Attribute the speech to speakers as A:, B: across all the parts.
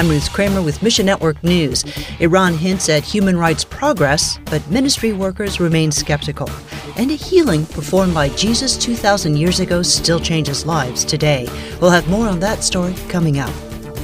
A: I'm Ruth Kramer with Mission Network News. Iran hints at human rights progress, but ministry workers remain skeptical. And a healing performed by Jesus 2,000 years ago still changes lives today. We'll have more on that story coming up.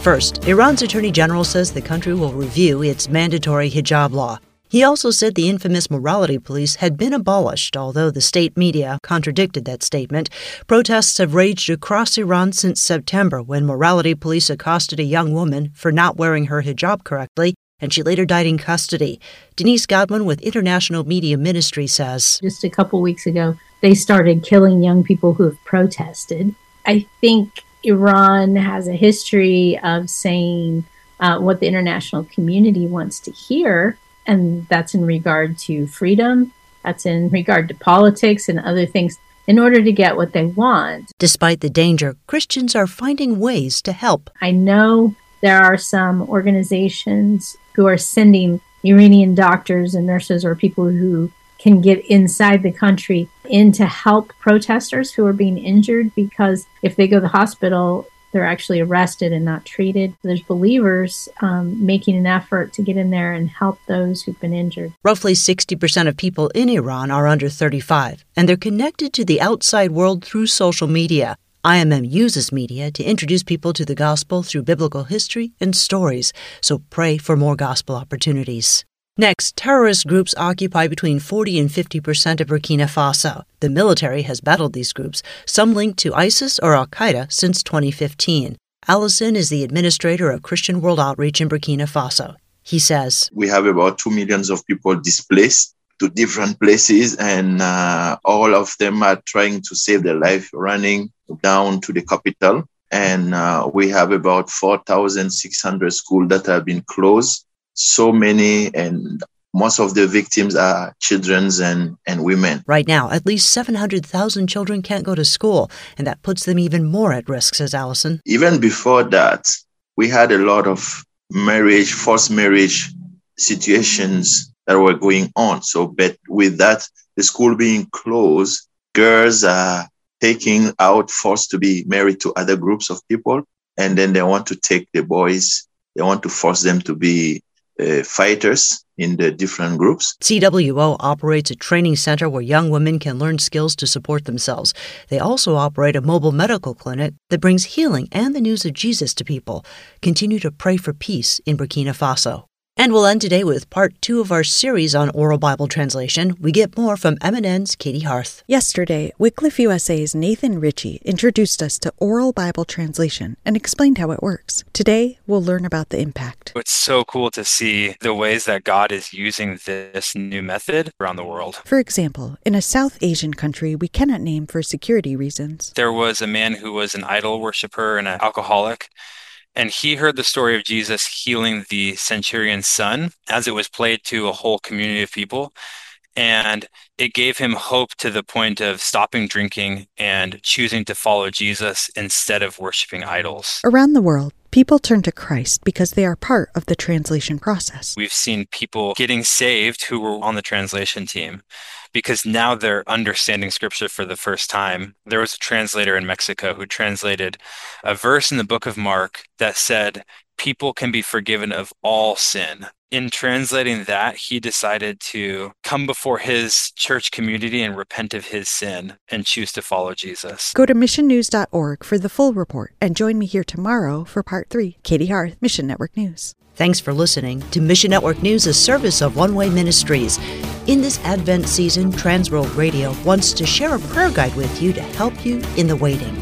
A: First, Iran's Attorney General says the country will review its mandatory hijab law. He also said the infamous morality police had been abolished, although the state media contradicted that statement. Protests have raged across Iran since September when morality police accosted a young woman for not wearing her hijab correctly, and she later died in custody. Denise Godwin with International Media Ministry says
B: Just a couple weeks ago, they started killing young people who have protested. I think Iran has a history of saying uh, what the international community wants to hear and that's in regard to freedom, that's in regard to politics and other things in order to get what they want.
A: Despite the danger, Christians are finding ways to help.
B: I know there are some organizations who are sending Iranian doctors and nurses or people who can get inside the country in to help protesters who are being injured because if they go to the hospital, they're actually arrested and not treated. There's believers um, making an effort to get in there and help those who've been injured.
A: Roughly 60% of people in Iran are under 35, and they're connected to the outside world through social media. IMM uses media to introduce people to the gospel through biblical history and stories, so pray for more gospel opportunities. Next, terrorist groups occupy between 40 and 50 percent of Burkina Faso. The military has battled these groups, some linked to ISIS or Al Qaeda, since 2015. Allison is the administrator of Christian World Outreach in Burkina Faso. He says,
C: We have about 2 millions of people displaced to different places, and uh, all of them are trying to save their life running down to the capital. And uh, we have about 4,600 schools that have been closed so many and most of the victims are children and, and women.
A: Right now, at least 700,000 children can't go to school, and that puts them even more at risk, says Allison.
C: Even before that, we had a lot of marriage, forced marriage situations that were going on. So, but with that, the school being closed, girls are taking out forced to be married to other groups of people, and then they want to take the boys, they want to force them to be uh, fighters in the different groups.
A: CWO operates a training center where young women can learn skills to support themselves. They also operate a mobile medical clinic that brings healing and the news of Jesus to people. Continue to pray for peace in Burkina Faso. And we'll end today with part two of our series on oral Bible translation. We get more from MNN's Katie Harth.
D: Yesterday, Wycliffe USA's Nathan Ritchie introduced us to oral Bible translation and explained how it works. Today, we'll learn about the impact.
E: It's so cool to see the ways that God is using this new method around the world.
D: For example, in a South Asian country we cannot name for security reasons,
E: there was a man who was an idol worshiper and an alcoholic and he heard the story of Jesus healing the centurion's son as it was played to a whole community of people. And it gave him hope to the point of stopping drinking and choosing to follow Jesus instead of worshiping idols.
D: Around the world, people turn to Christ because they are part of the translation process.
E: We've seen people getting saved who were on the translation team because now they're understanding scripture for the first time. There was a translator in Mexico who translated a verse in the book of Mark that said, People can be forgiven of all sin. In translating that, he decided to come before his church community and repent of his sin and choose to follow Jesus.
D: Go to missionnews.org for the full report and join me here tomorrow for part three. Katie Harth, Mission Network News.
A: Thanks for listening to Mission Network News, a service of One Way Ministries. In this Advent season, Transworld Radio wants to share a prayer guide with you to help you in the waiting.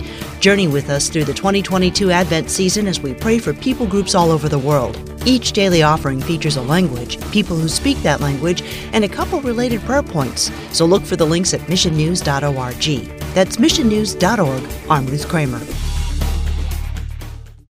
A: Journey with us through the 2022 Advent season as we pray for people groups all over the world. Each daily offering features a language, people who speak that language, and a couple related prayer points. So look for the links at missionnews.org. That's missionnews.org. I'm Ruth Kramer.